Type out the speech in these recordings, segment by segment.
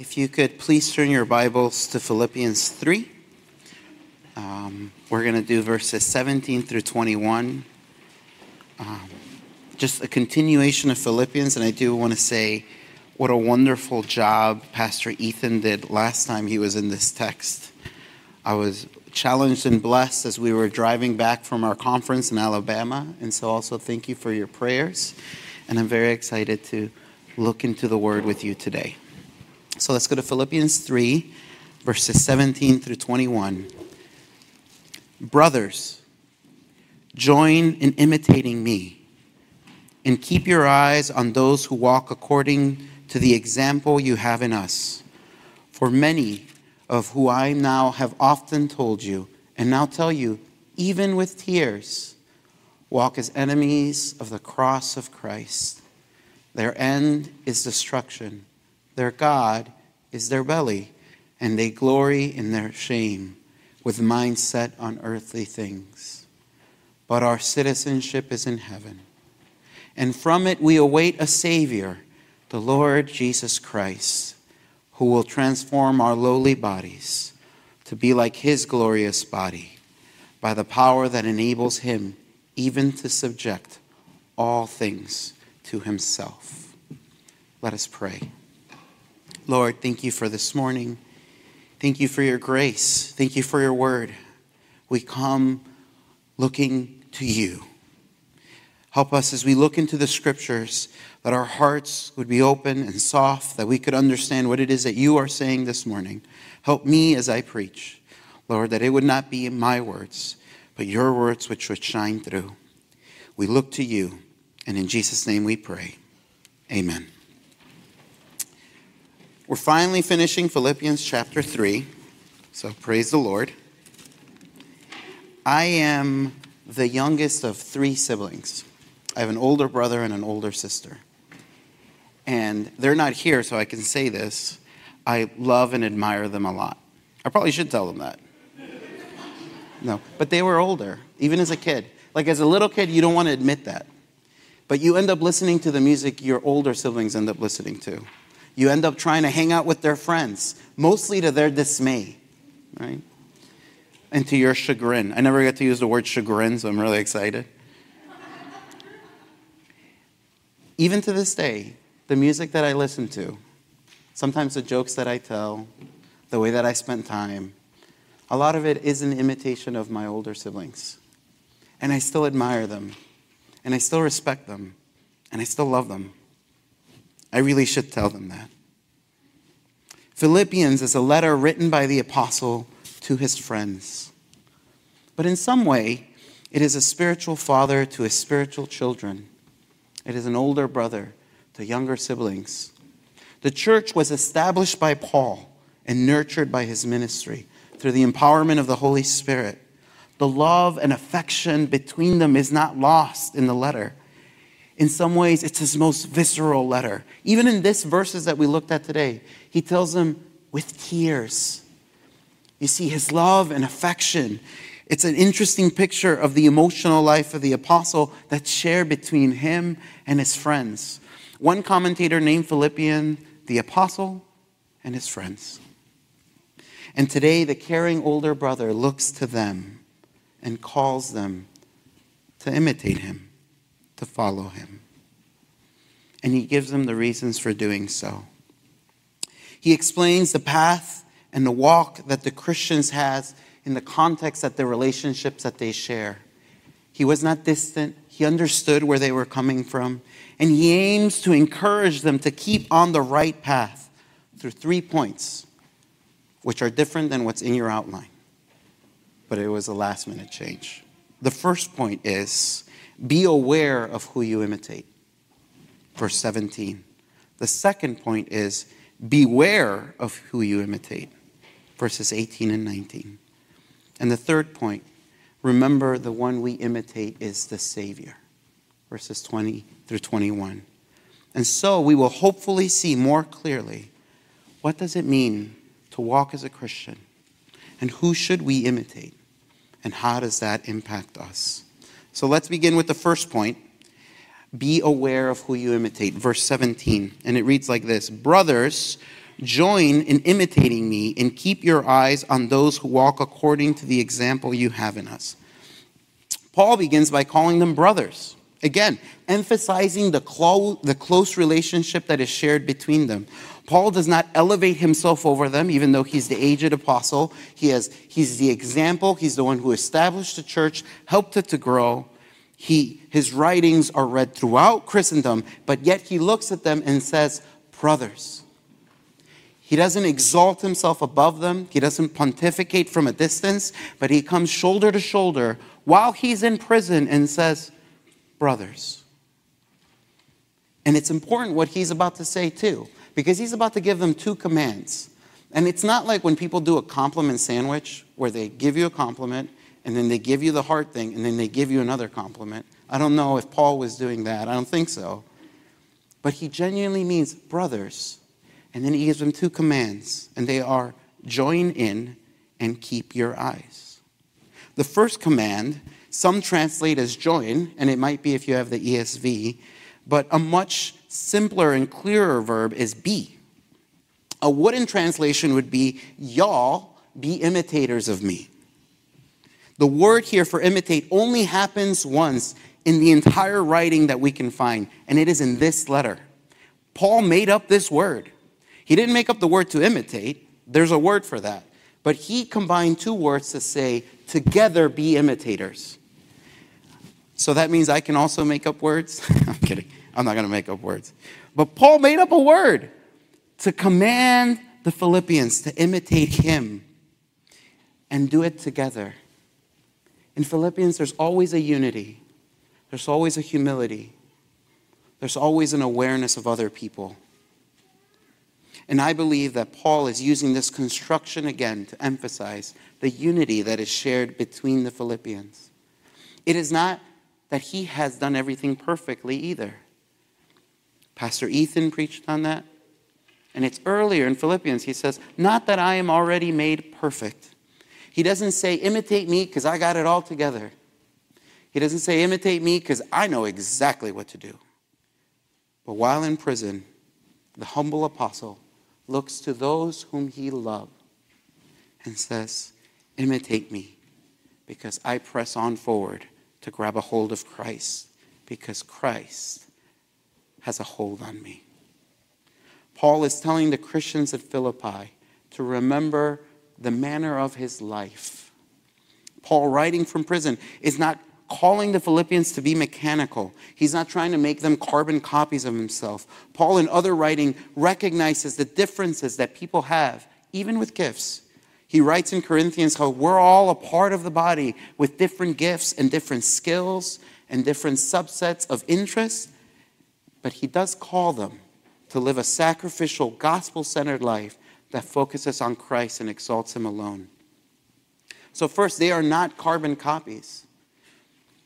If you could please turn your Bibles to Philippians 3. Um, we're going to do verses 17 through 21. Um, just a continuation of Philippians, and I do want to say what a wonderful job Pastor Ethan did last time he was in this text. I was challenged and blessed as we were driving back from our conference in Alabama, and so also thank you for your prayers. And I'm very excited to look into the Word with you today. So let's go to Philippians 3, verses 17 through 21. Brothers, join in imitating me, and keep your eyes on those who walk according to the example you have in us. For many of who I now have often told you, and now tell you, even with tears, walk as enemies of the cross of Christ. Their end is destruction, their God is their belly, and they glory in their shame with mind set on earthly things. But our citizenship is in heaven, and from it we await a Savior, the Lord Jesus Christ, who will transform our lowly bodies to be like His glorious body by the power that enables Him even to subject all things to Himself. Let us pray. Lord, thank you for this morning. Thank you for your grace. Thank you for your word. We come looking to you. Help us as we look into the scriptures that our hearts would be open and soft, that we could understand what it is that you are saying this morning. Help me as I preach, Lord, that it would not be my words, but your words which would shine through. We look to you, and in Jesus' name we pray. Amen. We're finally finishing Philippians chapter 3, so praise the Lord. I am the youngest of three siblings. I have an older brother and an older sister. And they're not here, so I can say this. I love and admire them a lot. I probably should tell them that. No, but they were older, even as a kid. Like as a little kid, you don't want to admit that. But you end up listening to the music your older siblings end up listening to you end up trying to hang out with their friends, mostly to their dismay, right? And to your chagrin. I never get to use the word chagrin, so I'm really excited. Even to this day, the music that I listen to, sometimes the jokes that I tell, the way that I spend time, a lot of it is an imitation of my older siblings. And I still admire them, and I still respect them, and I still love them. I really should tell them that. Philippians is a letter written by the apostle to his friends. But in some way, it is a spiritual father to his spiritual children. It is an older brother to younger siblings. The church was established by Paul and nurtured by his ministry through the empowerment of the Holy Spirit. The love and affection between them is not lost in the letter in some ways, it's his most visceral letter. Even in this verses that we looked at today, he tells them with tears. You see, his love and affection. It's an interesting picture of the emotional life of the apostle that's shared between him and his friends. One commentator named Philippian the apostle and his friends. And today, the caring older brother looks to them and calls them to imitate him to follow him. And he gives them the reasons for doing so. He explains the path and the walk that the Christians has in the context that the relationships that they share. He was not distant. He understood where they were coming from. And he aims to encourage them to keep on the right path through three points, which are different than what's in your outline. But it was a last minute change. The first point is be aware of who you imitate. Verse 17. The second point is beware of who you imitate. Verses 18 and 19. And the third point, remember the one we imitate is the Savior. Verses 20 through 21. And so we will hopefully see more clearly what does it mean to walk as a Christian? And who should we imitate? And how does that impact us? So let's begin with the first point. Be aware of who you imitate. Verse 17. And it reads like this Brothers, Join in imitating me and keep your eyes on those who walk according to the example you have in us. Paul begins by calling them brothers. Again, emphasizing the, clo- the close relationship that is shared between them. Paul does not elevate himself over them, even though he's the aged apostle. He has, he's the example, he's the one who established the church, helped it to grow. He, his writings are read throughout Christendom, but yet he looks at them and says, Brothers. He doesn't exalt himself above them, he doesn't pontificate from a distance, but he comes shoulder to shoulder while he's in prison and says, Brothers. And it's important what he's about to say, too because he's about to give them two commands. And it's not like when people do a compliment sandwich where they give you a compliment and then they give you the hard thing and then they give you another compliment. I don't know if Paul was doing that. I don't think so. But he genuinely means brothers. And then he gives them two commands, and they are join in and keep your eyes. The first command, some translate as join, and it might be if you have the ESV, but a much simpler and clearer verb is be. A wooden translation would be, Y'all be imitators of me. The word here for imitate only happens once in the entire writing that we can find, and it is in this letter. Paul made up this word. He didn't make up the word to imitate, there's a word for that. But he combined two words to say, together be imitators. So that means I can also make up words? I'm kidding. I'm not going to make up words. But Paul made up a word to command the Philippians to imitate him and do it together. In Philippians, there's always a unity, there's always a humility, there's always an awareness of other people. And I believe that Paul is using this construction again to emphasize the unity that is shared between the Philippians. It is not that he has done everything perfectly either. Pastor Ethan preached on that. And it's earlier in Philippians, he says, Not that I am already made perfect. He doesn't say, Imitate me because I got it all together. He doesn't say, Imitate me because I know exactly what to do. But while in prison, the humble apostle looks to those whom he loved and says, Imitate me because I press on forward to grab a hold of Christ because Christ has a hold on me. Paul is telling the Christians at Philippi to remember the manner of his life. Paul, writing from prison, is not calling the Philippians to be mechanical. He's not trying to make them carbon copies of himself. Paul, in other writing, recognizes the differences that people have, even with gifts. He writes in Corinthians how we're all a part of the body with different gifts and different skills and different subsets of interests but he does call them to live a sacrificial, gospel centered life that focuses on Christ and exalts him alone. So, first, they are not carbon copies.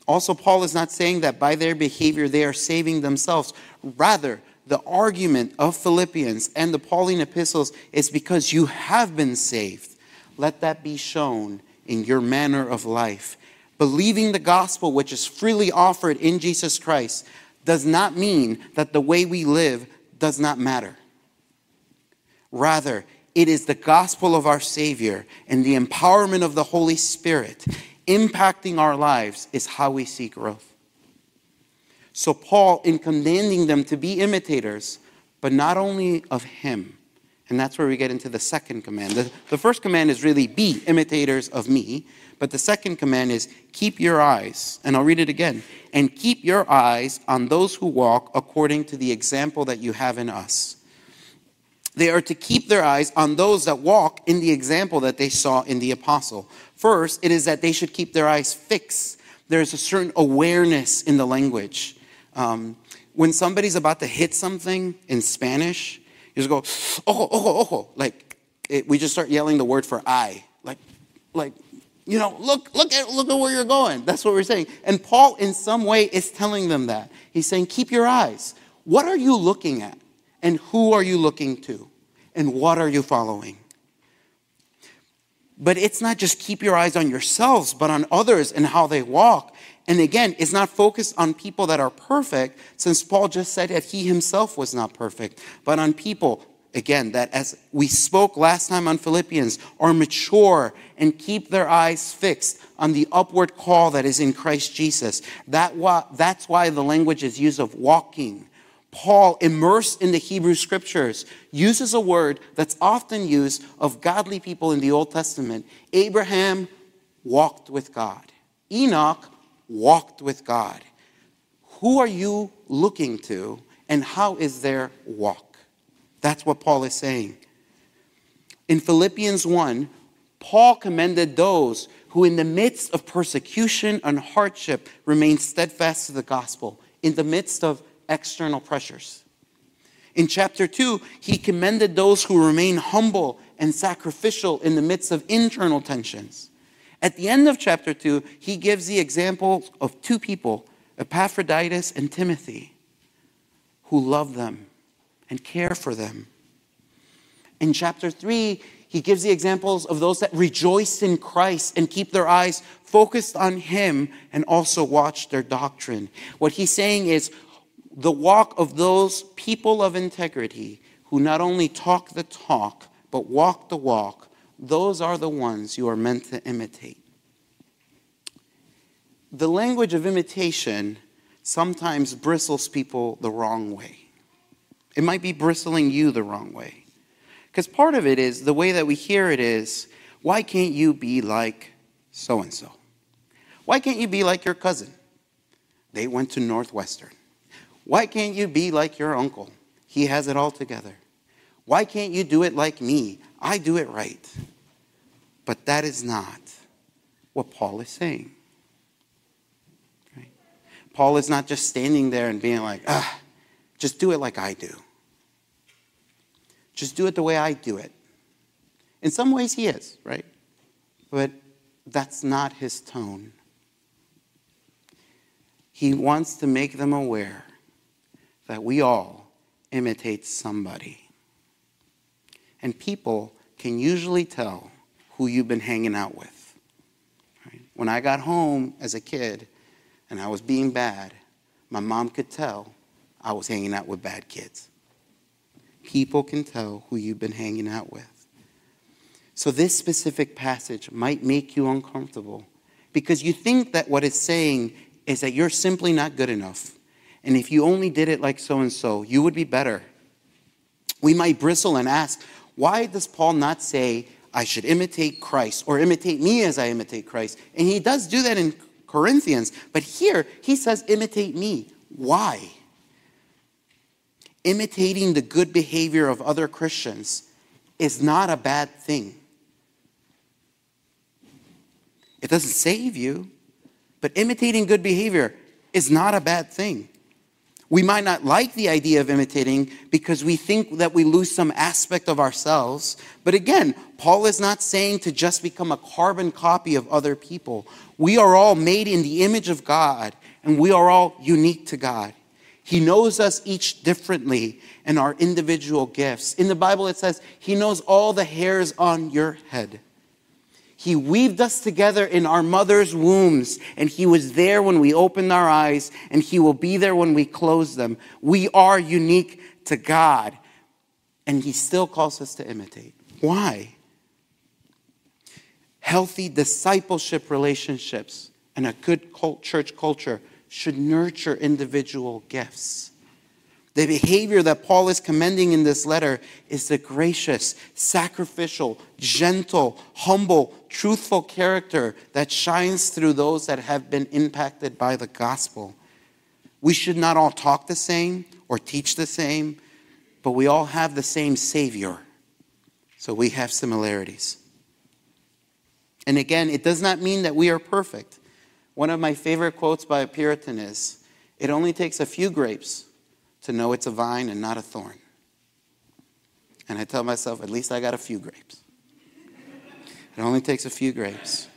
Also, Paul is not saying that by their behavior they are saving themselves. Rather, the argument of Philippians and the Pauline epistles is because you have been saved. Let that be shown in your manner of life. Believing the gospel, which is freely offered in Jesus Christ, does not mean that the way we live does not matter. Rather, it is the gospel of our Savior and the empowerment of the Holy Spirit impacting our lives is how we see growth. So, Paul, in commanding them to be imitators, but not only of Him, and that's where we get into the second command. The, the first command is really be imitators of me. But the second command is keep your eyes, and I'll read it again, and keep your eyes on those who walk according to the example that you have in us. They are to keep their eyes on those that walk in the example that they saw in the apostle. First, it is that they should keep their eyes fixed. There's a certain awareness in the language. Um, when somebody's about to hit something in Spanish, just go, ojo, ojo, ojo. Like, it, we just start yelling the word for eye. Like, like you know, look, look at, look at where you're going. That's what we're saying. And Paul, in some way, is telling them that. He's saying, keep your eyes. What are you looking at? And who are you looking to? And what are you following? But it's not just keep your eyes on yourselves, but on others and how they walk. And again, it's not focused on people that are perfect, since Paul just said that he himself was not perfect, but on people again, that as we spoke last time on Philippians, are mature and keep their eyes fixed on the upward call that is in Christ Jesus. That why, that's why the language is used of walking. Paul, immersed in the Hebrew scriptures, uses a word that's often used of godly people in the Old Testament. Abraham walked with God, Enoch walked with God. Who are you looking to, and how is their walk? That's what Paul is saying. In Philippians 1, Paul commended those who, in the midst of persecution and hardship, remain steadfast to the gospel, in the midst of external pressures. In chapter 2, he commended those who remain humble and sacrificial in the midst of internal tensions. At the end of chapter 2, he gives the example of two people, Epaphroditus and Timothy, who love them and care for them. In chapter 3, he gives the examples of those that rejoice in Christ and keep their eyes focused on Him and also watch their doctrine. What he's saying is the walk of those people of integrity who not only talk the talk, but walk the walk, those are the ones you are meant to imitate. The language of imitation sometimes bristles people the wrong way. It might be bristling you the wrong way. Because part of it is the way that we hear it is, why can't you be like so and so? Why can't you be like your cousin? They went to Northwestern. Why can't you be like your uncle? He has it all together. Why can't you do it like me? I do it right. But that is not what Paul is saying. Paul is not just standing there and being like, ah, just do it like I do. Just do it the way I do it. In some ways, he is, right? But that's not his tone. He wants to make them aware that we all imitate somebody. And people can usually tell who you've been hanging out with. Right? When I got home as a kid and I was being bad, my mom could tell I was hanging out with bad kids. People can tell who you've been hanging out with. So, this specific passage might make you uncomfortable because you think that what it's saying is that you're simply not good enough. And if you only did it like so and so, you would be better. We might bristle and ask, why does Paul not say, I should imitate Christ or imitate me as I imitate Christ? And he does do that in Corinthians, but here he says, imitate me. Why? Imitating the good behavior of other Christians is not a bad thing. It doesn't save you, but imitating good behavior is not a bad thing. We might not like the idea of imitating because we think that we lose some aspect of ourselves. But again, Paul is not saying to just become a carbon copy of other people. We are all made in the image of God, and we are all unique to God. He knows us each differently and our individual gifts. In the Bible, it says, He knows all the hairs on your head. He weaved us together in our mother's wombs, and He was there when we opened our eyes, and He will be there when we close them. We are unique to God, and He still calls us to imitate. Why? Healthy discipleship relationships and a good church culture should nurture individual gifts. The behavior that Paul is commending in this letter is the gracious, sacrificial, gentle, humble, truthful character that shines through those that have been impacted by the gospel. We should not all talk the same or teach the same, but we all have the same Savior. So we have similarities. And again, it does not mean that we are perfect. One of my favorite quotes by a Puritan is It only takes a few grapes to know it's a vine and not a thorn. And I tell myself, at least I got a few grapes. It only takes a few grapes.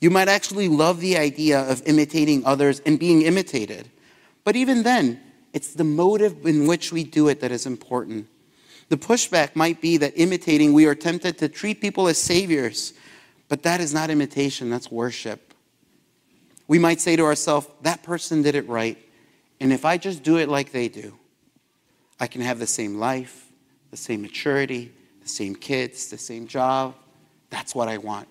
You might actually love the idea of imitating others and being imitated. But even then, it's the motive in which we do it that is important. The pushback might be that imitating, we are tempted to treat people as saviors, but that is not imitation, that's worship. We might say to ourselves, that person did it right. And if I just do it like they do, I can have the same life, the same maturity, the same kids, the same job. That's what I want.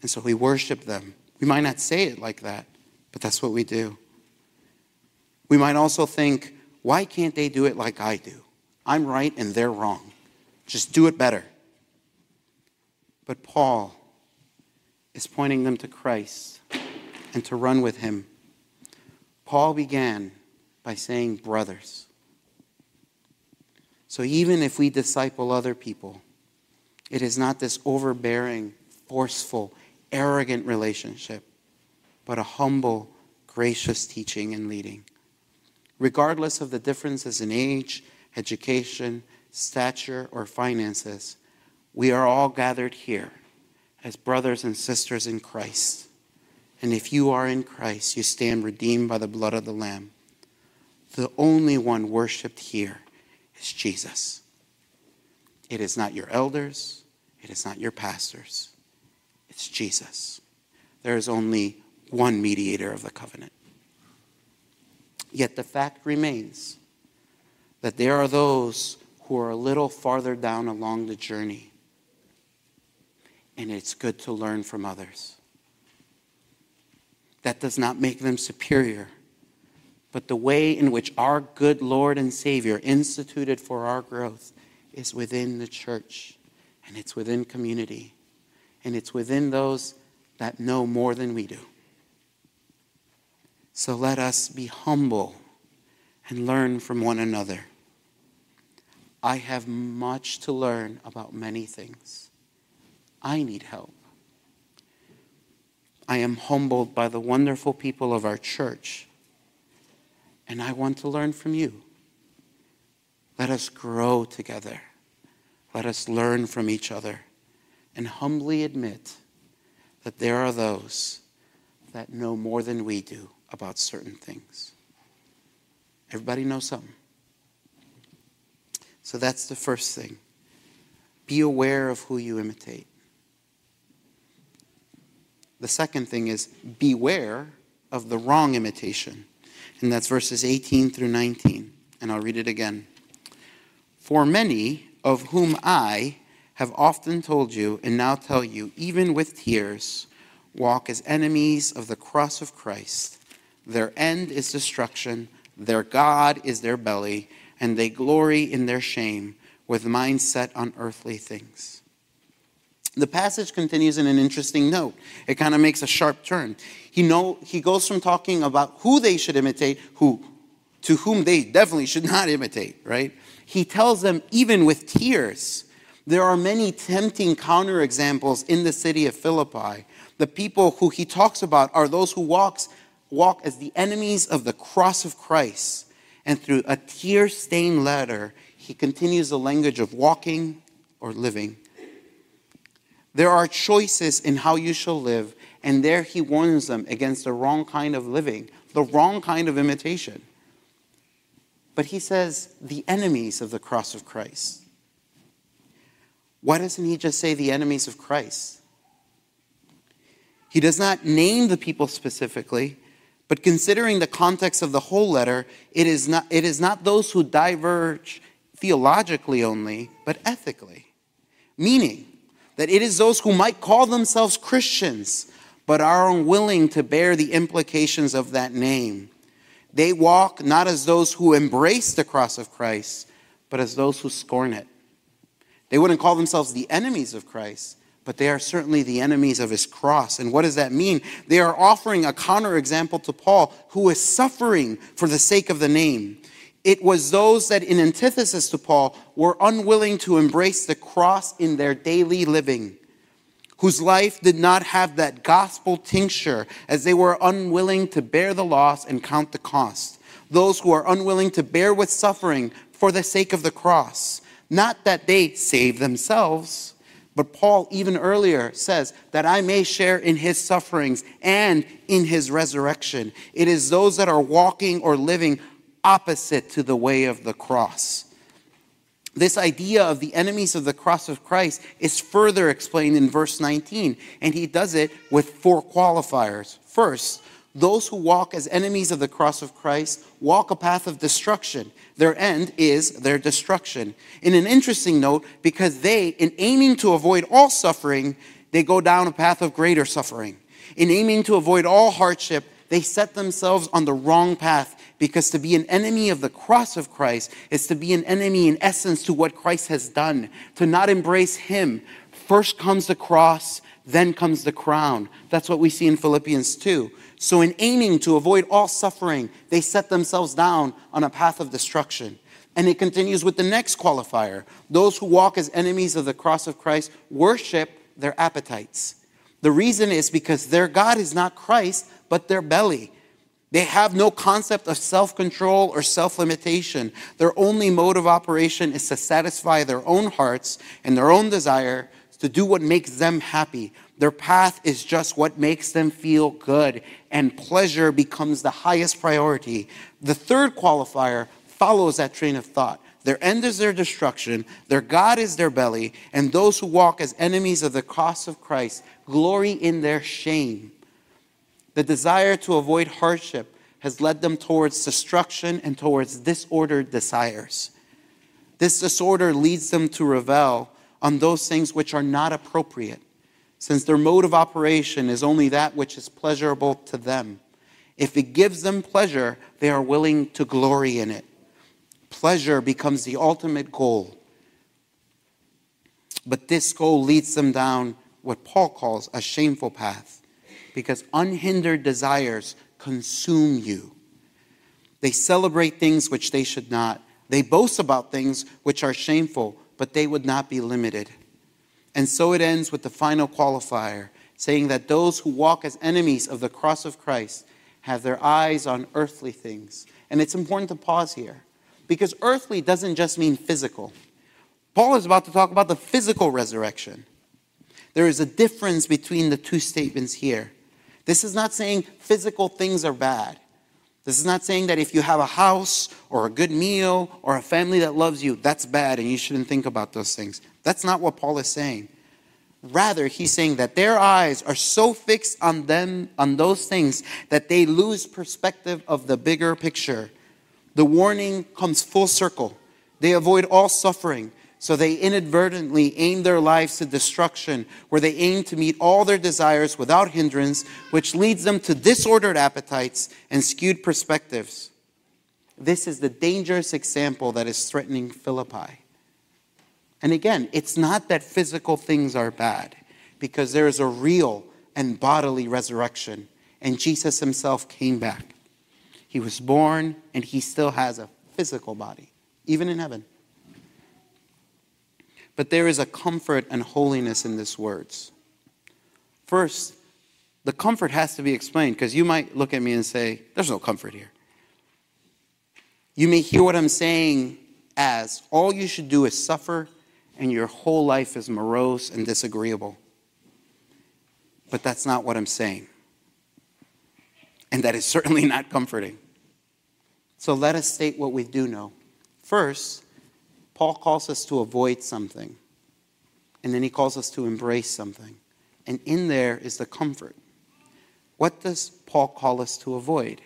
And so we worship them. We might not say it like that, but that's what we do. We might also think, why can't they do it like I do? I'm right and they're wrong. Just do it better. But Paul is pointing them to Christ and to run with him. Paul began by saying, brothers. So even if we disciple other people, it is not this overbearing, forceful, arrogant relationship, but a humble, gracious teaching and leading. Regardless of the differences in age, education, stature, or finances, we are all gathered here as brothers and sisters in Christ. And if you are in Christ, you stand redeemed by the blood of the Lamb. The only one worshiped here is Jesus. It is not your elders, it is not your pastors, it's Jesus. There is only one mediator of the covenant. Yet the fact remains that there are those who are a little farther down along the journey. And it's good to learn from others. That does not make them superior, but the way in which our good Lord and Savior instituted for our growth is within the church, and it's within community, and it's within those that know more than we do. So let us be humble and learn from one another. I have much to learn about many things. I need help. I am humbled by the wonderful people of our church, and I want to learn from you. Let us grow together. Let us learn from each other and humbly admit that there are those that know more than we do about certain things. Everybody knows something. So that's the first thing. Be aware of who you imitate. The second thing is beware of the wrong imitation. And that's verses 18 through 19. And I'll read it again. For many of whom I have often told you and now tell you, even with tears, walk as enemies of the cross of Christ. Their end is destruction, their God is their belly and they glory in their shame with minds set on earthly things. The passage continues in an interesting note. It kind of makes a sharp turn. He, know, he goes from talking about who they should imitate, who, to whom they definitely should not imitate, right? He tells them, even with tears, there are many tempting counterexamples in the city of Philippi. The people who he talks about are those who walks, walk as the enemies of the cross of Christ and through a tear stained letter, he continues the language of walking or living. There are choices in how you shall live, and there he warns them against the wrong kind of living, the wrong kind of imitation. But he says, the enemies of the cross of Christ. Why doesn't he just say the enemies of Christ? He does not name the people specifically, but considering the context of the whole letter, it is not, it is not those who diverge theologically only, but ethically. Meaning that it is those who might call themselves Christians, but are unwilling to bear the implications of that name. They walk not as those who embrace the cross of Christ, but as those who scorn it. They wouldn't call themselves the enemies of Christ, but they are certainly the enemies of his cross. And what does that mean? They are offering a counterexample to Paul, who is suffering for the sake of the name. It was those that, in antithesis to Paul, were unwilling to embrace the cross in their daily living, whose life did not have that gospel tincture, as they were unwilling to bear the loss and count the cost. Those who are unwilling to bear with suffering for the sake of the cross. Not that they save themselves but Paul, even earlier, says that I may share in his sufferings and in his resurrection. It is those that are walking or living opposite to the way of the cross. This idea of the enemies of the cross of Christ is further explained in verse 19, and he does it with four qualifiers. First, Those who walk as enemies of the cross of Christ walk a path of destruction. Their end is their destruction. In an interesting note, because they, in aiming to avoid all suffering, they go down a path of greater suffering. In aiming to avoid all hardship, they set themselves on the wrong path because to be an enemy of the cross of Christ is to be an enemy in essence to what Christ has done, to not embrace Him. First comes the cross, then comes the crown. That's what we see in Philippians 2. So, in aiming to avoid all suffering, they set themselves down on a path of destruction. And it continues with the next qualifier those who walk as enemies of the cross of Christ worship their appetites. The reason is because their God is not Christ, but their belly. They have no concept of self control or self limitation. Their only mode of operation is to satisfy their own hearts and their own desire to do what makes them happy, their path is just what makes them feel good, and pleasure becomes the highest priority. The third qualifier follows that train of thought. Their end is their destruction, their God is their belly, and those who walk as enemies of the cross of Christ glory in their shame. The desire to avoid hardship has led them towards destruction and towards disordered desires. This disorder leads them to revel on those things which are not appropriate since their mode of operation is only that which is pleasurable to them. If it gives them pleasure, they are willing to glory in it. Pleasure becomes the ultimate goal. But this goal leads them down what Paul calls a shameful path, because unhindered desires consume you. They celebrate things which they should not. They boast about things which are shameful, but they would not be limited. And so it ends with the final qualifier, saying that those who walk as enemies of the cross of Christ have their eyes on earthly things. And it's important to pause here because earthly doesn't just mean physical. Paul is about to talk about the physical resurrection. There is a difference between the two statements here. This is not saying physical things are bad. This is not saying that if you have a house or a good meal or a family that loves you, that's bad and you shouldn't think about those things. That's not what Paul is saying. Rather, he's saying that their eyes are so fixed on them, on those things, that they lose perspective of the bigger picture. The warning comes full circle. They avoid all suffering, so they inadvertently aim their lives to destruction, where they aim to meet all their desires without hindrance, which leads them to disordered appetites and skewed perspectives. This is the dangerous example that is threatening Philippi. And again, it's not that physical things are bad, because there is a real and bodily resurrection. And Jesus himself came back. He was born, and he still has a physical body, even in heaven. But there is a comfort and holiness in these words. First, the comfort has to be explained because you might look at me and say, There's no comfort here. You may hear what I'm saying as all you should do is suffer and your whole life is morose and disagreeable. But that's not what I'm saying. And that is certainly not comforting. So let us state what we do know. First, Paul calls us to avoid something, and then he calls us to embrace something. And in there is the comfort. What does Paul call us to avoid?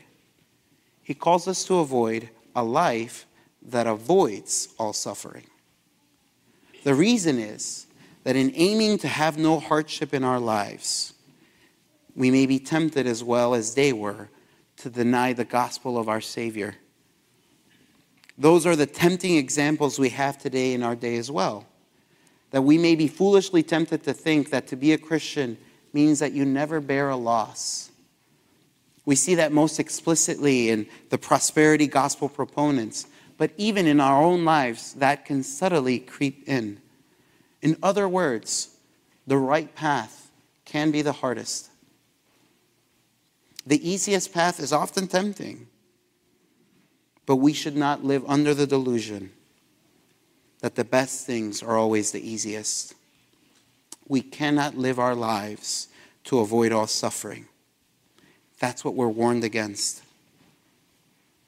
He calls us to avoid a life that avoids all suffering. The reason is that in aiming to have no hardship in our lives, we may be tempted as well as they were to deny the gospel of our Savior. Those are the tempting examples we have today in our day as well. That we may be foolishly tempted to think that to be a Christian means that you never bear a loss. We see that most explicitly in the prosperity gospel proponents but even in our own lives, that can subtly creep in. In other words, the right path can be the hardest. The easiest path is often tempting, but we should not live under the delusion that the best things are always the easiest. We cannot live our lives to avoid all suffering. That's what we're warned against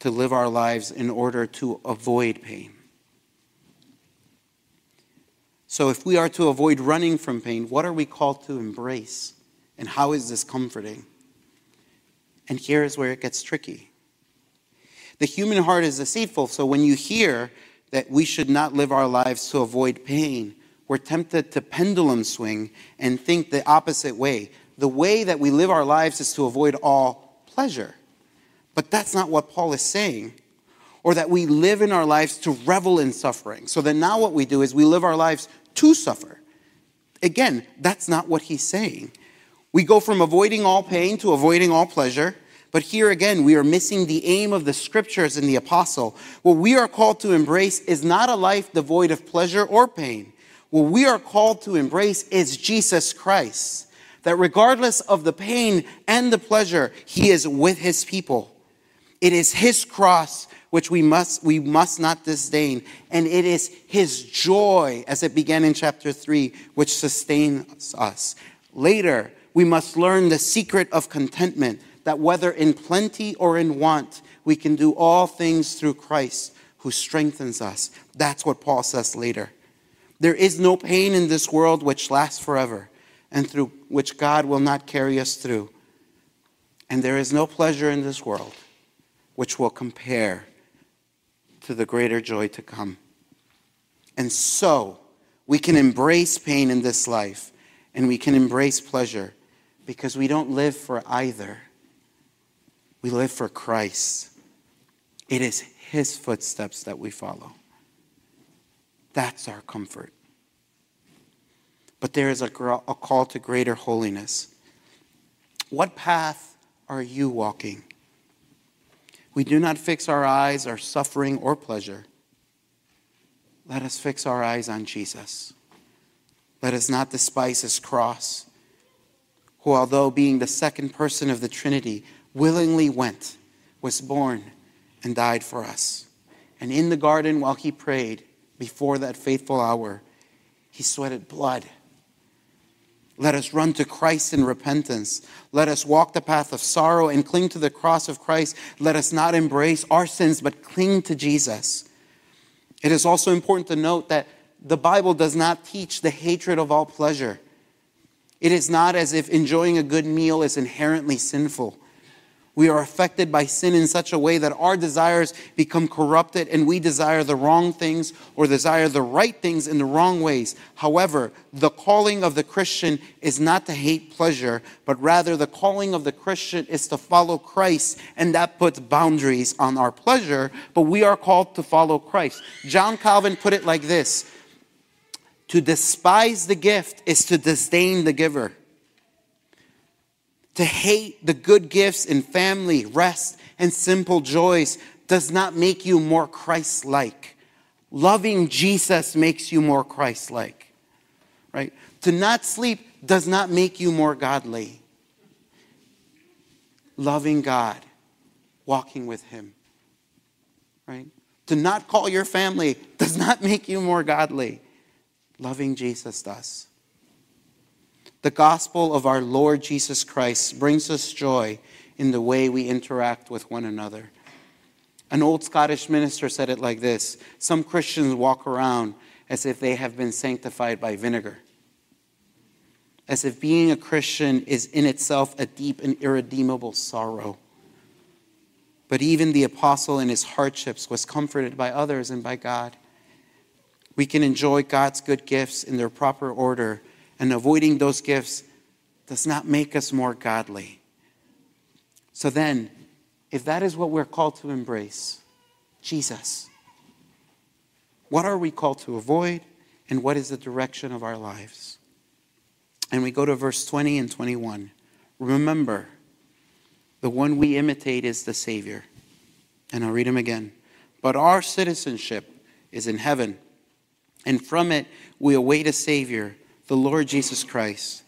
to live our lives in order to avoid pain. So, if we are to avoid running from pain, what are we called to embrace? And how is this comforting? And here is where it gets tricky. The human heart is deceitful, so when you hear that we should not live our lives to avoid pain, we're tempted to pendulum swing and think the opposite way. The way that we live our lives is to avoid all pleasure. But that's not what Paul is saying. Or that we live in our lives to revel in suffering. So then now what we do is we live our lives to suffer. Again, that's not what he's saying. We go from avoiding all pain to avoiding all pleasure. But here again, we are missing the aim of the scriptures and the apostle. What we are called to embrace is not a life devoid of pleasure or pain. What we are called to embrace is Jesus Christ. That regardless of the pain and the pleasure, he is with his people. It is his cross which we must, we must not disdain. And it is his joy, as it began in chapter 3, which sustains us. Later, we must learn the secret of contentment, that whether in plenty or in want, we can do all things through Christ who strengthens us. That's what Paul says later. There is no pain in this world which lasts forever and through which God will not carry us through. And there is no pleasure in this world which will compare to the greater joy to come. And so we can embrace pain in this life and we can embrace pleasure because we don't live for either. We live for Christ. It is His footsteps that we follow. That's our comfort. But there is a, a call to greater holiness. What path are you walking? We do not fix our eyes on suffering or pleasure. Let us fix our eyes on Jesus. Let us not despise his cross, who, although being the second person of the Trinity, willingly went, was born, and died for us. And in the garden, while he prayed, before that faithful hour, he sweated blood let us run to Christ in repentance. Let us walk the path of sorrow and cling to the cross of Christ. Let us not embrace our sins, but cling to Jesus. It is also important to note that the Bible does not teach the hatred of all pleasure. It is not as if enjoying a good meal is inherently sinful. We are affected by sin in such a way that our desires become corrupted and we desire the wrong things or desire the right things in the wrong ways. However, the calling of the Christian is not to hate pleasure, but rather the calling of the Christian is to follow Christ, and that puts boundaries on our pleasure, but we are called to follow Christ. John Calvin put it like this To despise the gift is to disdain the giver. To hate the good gifts in family, rest, and simple joys does not make you more Christ like. Loving Jesus makes you more Christ like. Right? To not sleep does not make you more godly. Loving God, walking with Him. Right? To not call your family does not make you more godly. Loving Jesus does. The gospel of our Lord Jesus Christ brings us joy in the way we interact with one another. An old Scottish minister said it like this Some Christians walk around as if they have been sanctified by vinegar, as if being a Christian is in itself a deep and irredeemable sorrow. But even the apostle in his hardships was comforted by others and by God. We can enjoy God's good gifts in their proper order and avoiding those gifts does not make us more godly. So then, if that is what we're called to embrace, Jesus, what are we called to avoid and what is the direction of our lives? And we go to verse 20 and 21. Remember, the one we imitate is the Savior. And I'll read them again. But our citizenship is in heaven, and from it we await a Savior the Lord Jesus Christ,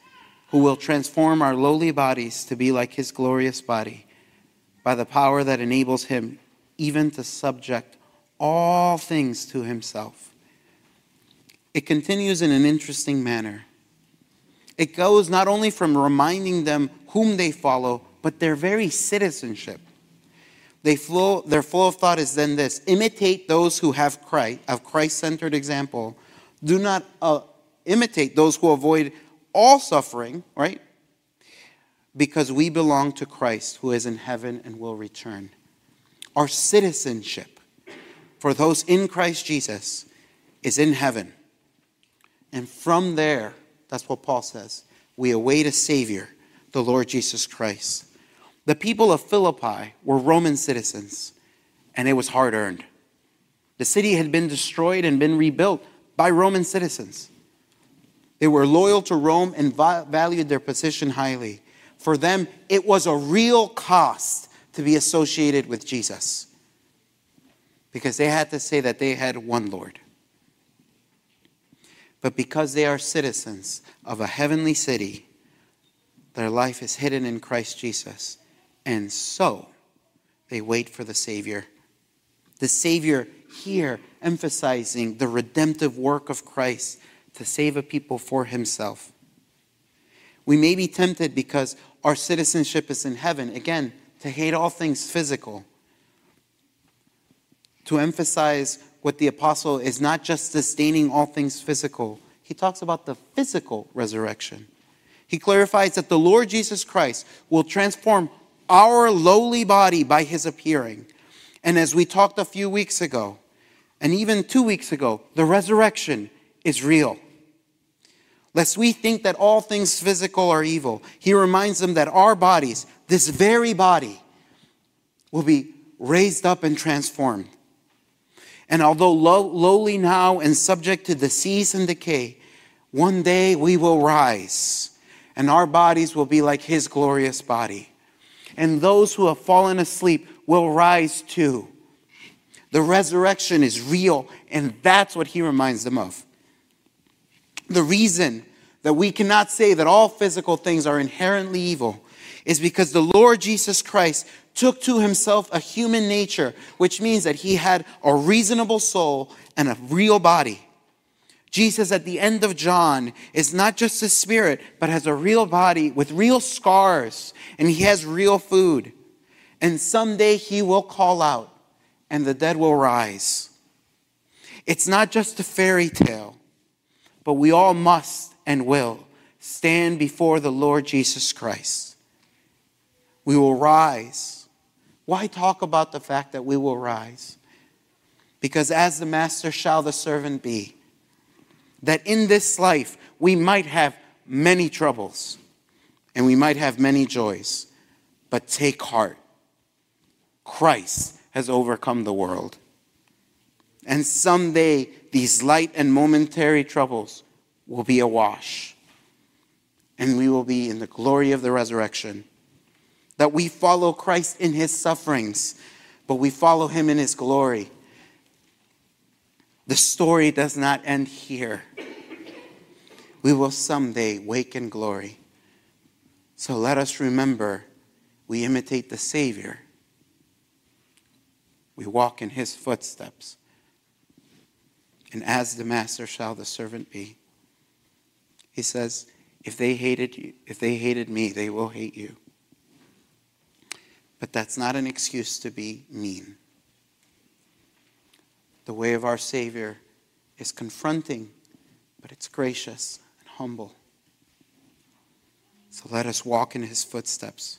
who will transform our lowly bodies to be like his glorious body by the power that enables him even to subject all things to himself. It continues in an interesting manner. It goes not only from reminding them whom they follow, but their very citizenship. They flow, their flow of thought is then this imitate those who have Christ, of Christ centered example. Do not uh, imitate those who avoid all suffering, right? because we belong to Christ who is in heaven and will return. Our citizenship for those in Christ Jesus is in heaven. And from there, that's what Paul says, we await a Savior, the Lord Jesus Christ. The people of Philippi were Roman citizens, and it was hard earned. The city had been destroyed and been rebuilt by Roman citizens. They were loyal to Rome and valued their position highly. For them, it was a real cost to be associated with Jesus because they had to say that they had one Lord. But because they are citizens of a heavenly city, their life is hidden in Christ Jesus. And so they wait for the Savior. The Savior here emphasizing the redemptive work of Christ to save a people for himself. We may be tempted because our citizenship is in heaven, again, to hate all things physical, to emphasize what the apostle is not just disdaining all things physical, he talks about the physical resurrection. He clarifies that the Lord Jesus Christ will transform our lowly body by his appearing. And as we talked a few weeks ago, and even two weeks ago, the resurrection is real. Lest we think that all things physical are evil, he reminds them that our bodies, this very body, will be raised up and transformed. And although low, lowly now and subject to disease and decay, one day we will rise and our bodies will be like his glorious body. And those who have fallen asleep will rise too. The resurrection is real, and that's what he reminds them of. The reason that we cannot say that all physical things are inherently evil is because the Lord Jesus Christ took to himself a human nature, which means that he had a reasonable soul and a real body. Jesus at the end of John is not just a spirit, but has a real body with real scars, and he has real food. And someday he will call out, and the dead will rise. It's not just a fairy tale, but we all must and will stand before the Lord Jesus Christ. We will rise. Why talk about the fact that we will rise? Because as the master shall the servant be that in this life we might have many troubles and we might have many joys, but take heart. Christ has overcome the world. And someday these light and momentary troubles will be awash. And we will be in the glory of the resurrection. That we follow Christ in his sufferings, but we follow him in his glory. The story does not end here. We will someday wake in glory. So let us remember we imitate the Savior. We walk in his footsteps. And as the master shall the servant be. He says, if they hated you, if they hated me, they will hate you. But that's not an excuse to be mean. The way of our Savior is confronting, but it's gracious and humble. So let us walk in his footsteps.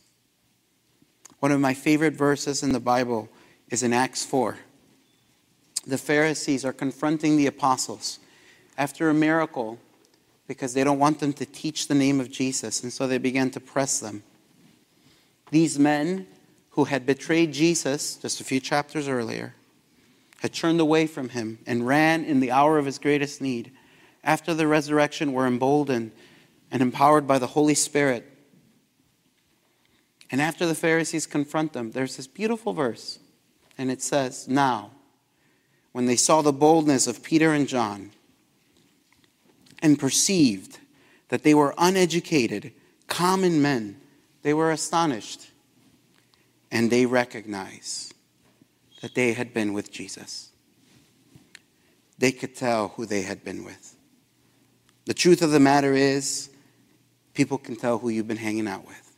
One of my favorite verses in the Bible is in Acts 4. The Pharisees are confronting the apostles after a miracle because they don't want them to teach the name of Jesus, and so they began to press them. These men who had betrayed Jesus just a few chapters earlier had turned away from him and ran in the hour of his greatest need, after the resurrection were emboldened and empowered by the Holy Spirit. And after the Pharisees confront them, there's this beautiful verse, and it says, Now, when they saw the boldness of Peter and John and perceived that they were uneducated, common men, they were astonished and they recognized that they had been with Jesus. They could tell who they had been with. The truth of the matter is, people can tell who you've been hanging out with.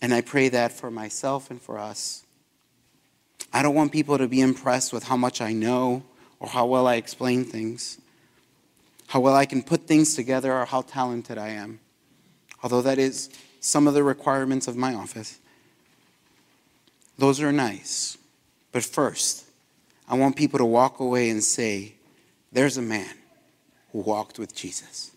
And I pray that for myself and for us. I don't want people to be impressed with how much I know or how well I explain things, how well I can put things together or how talented I am. although that is some of the requirements of my office. Those are nice. But first, I want people to walk away and say, There's a man who walked with Jesus.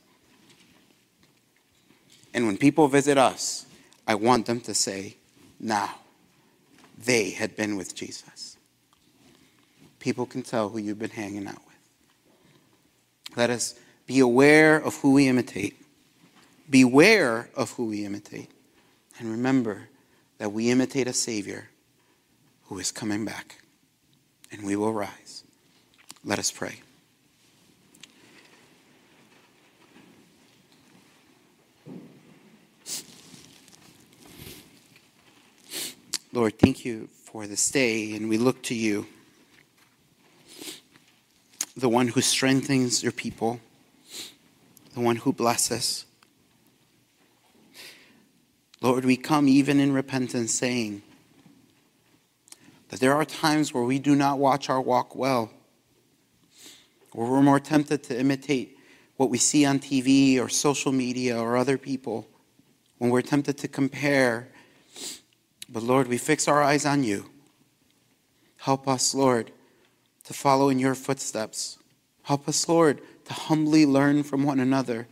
And when people visit us, I want them to say, Now, they had been with Jesus. People can tell who you've been hanging out with. Let us be aware of who we imitate. Beware of who we imitate. And remember that we imitate a Savior who is coming back. And we will rise. Let us pray. Lord, thank you for this day, and we look to you, the one who strengthens your people, the one who blesses. Lord, we come even in repentance saying that there are times where we do not watch our walk well, or we're more tempted to imitate what we see on TV or social media or other people, when we're tempted to compare but Lord, we fix our eyes on you. Help us, Lord, to follow in your footsteps. Help us, Lord, to humbly learn from one another,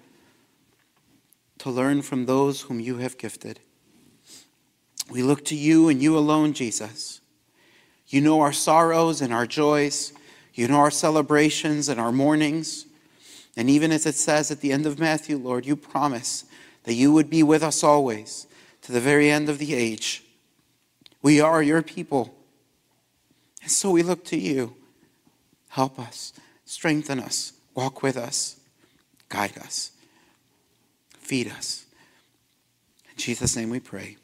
to learn from those whom you have gifted. We look to you and you alone, Jesus. You know our sorrows and our joys. You know our celebrations and our mournings. And even as it says at the end of Matthew, Lord, you promise that you would be with us always to the very end of the age. We are your people. And so we look to you. Help us, strengthen us, walk with us, guide us, feed us. In Jesus' name we pray.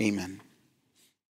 Amen.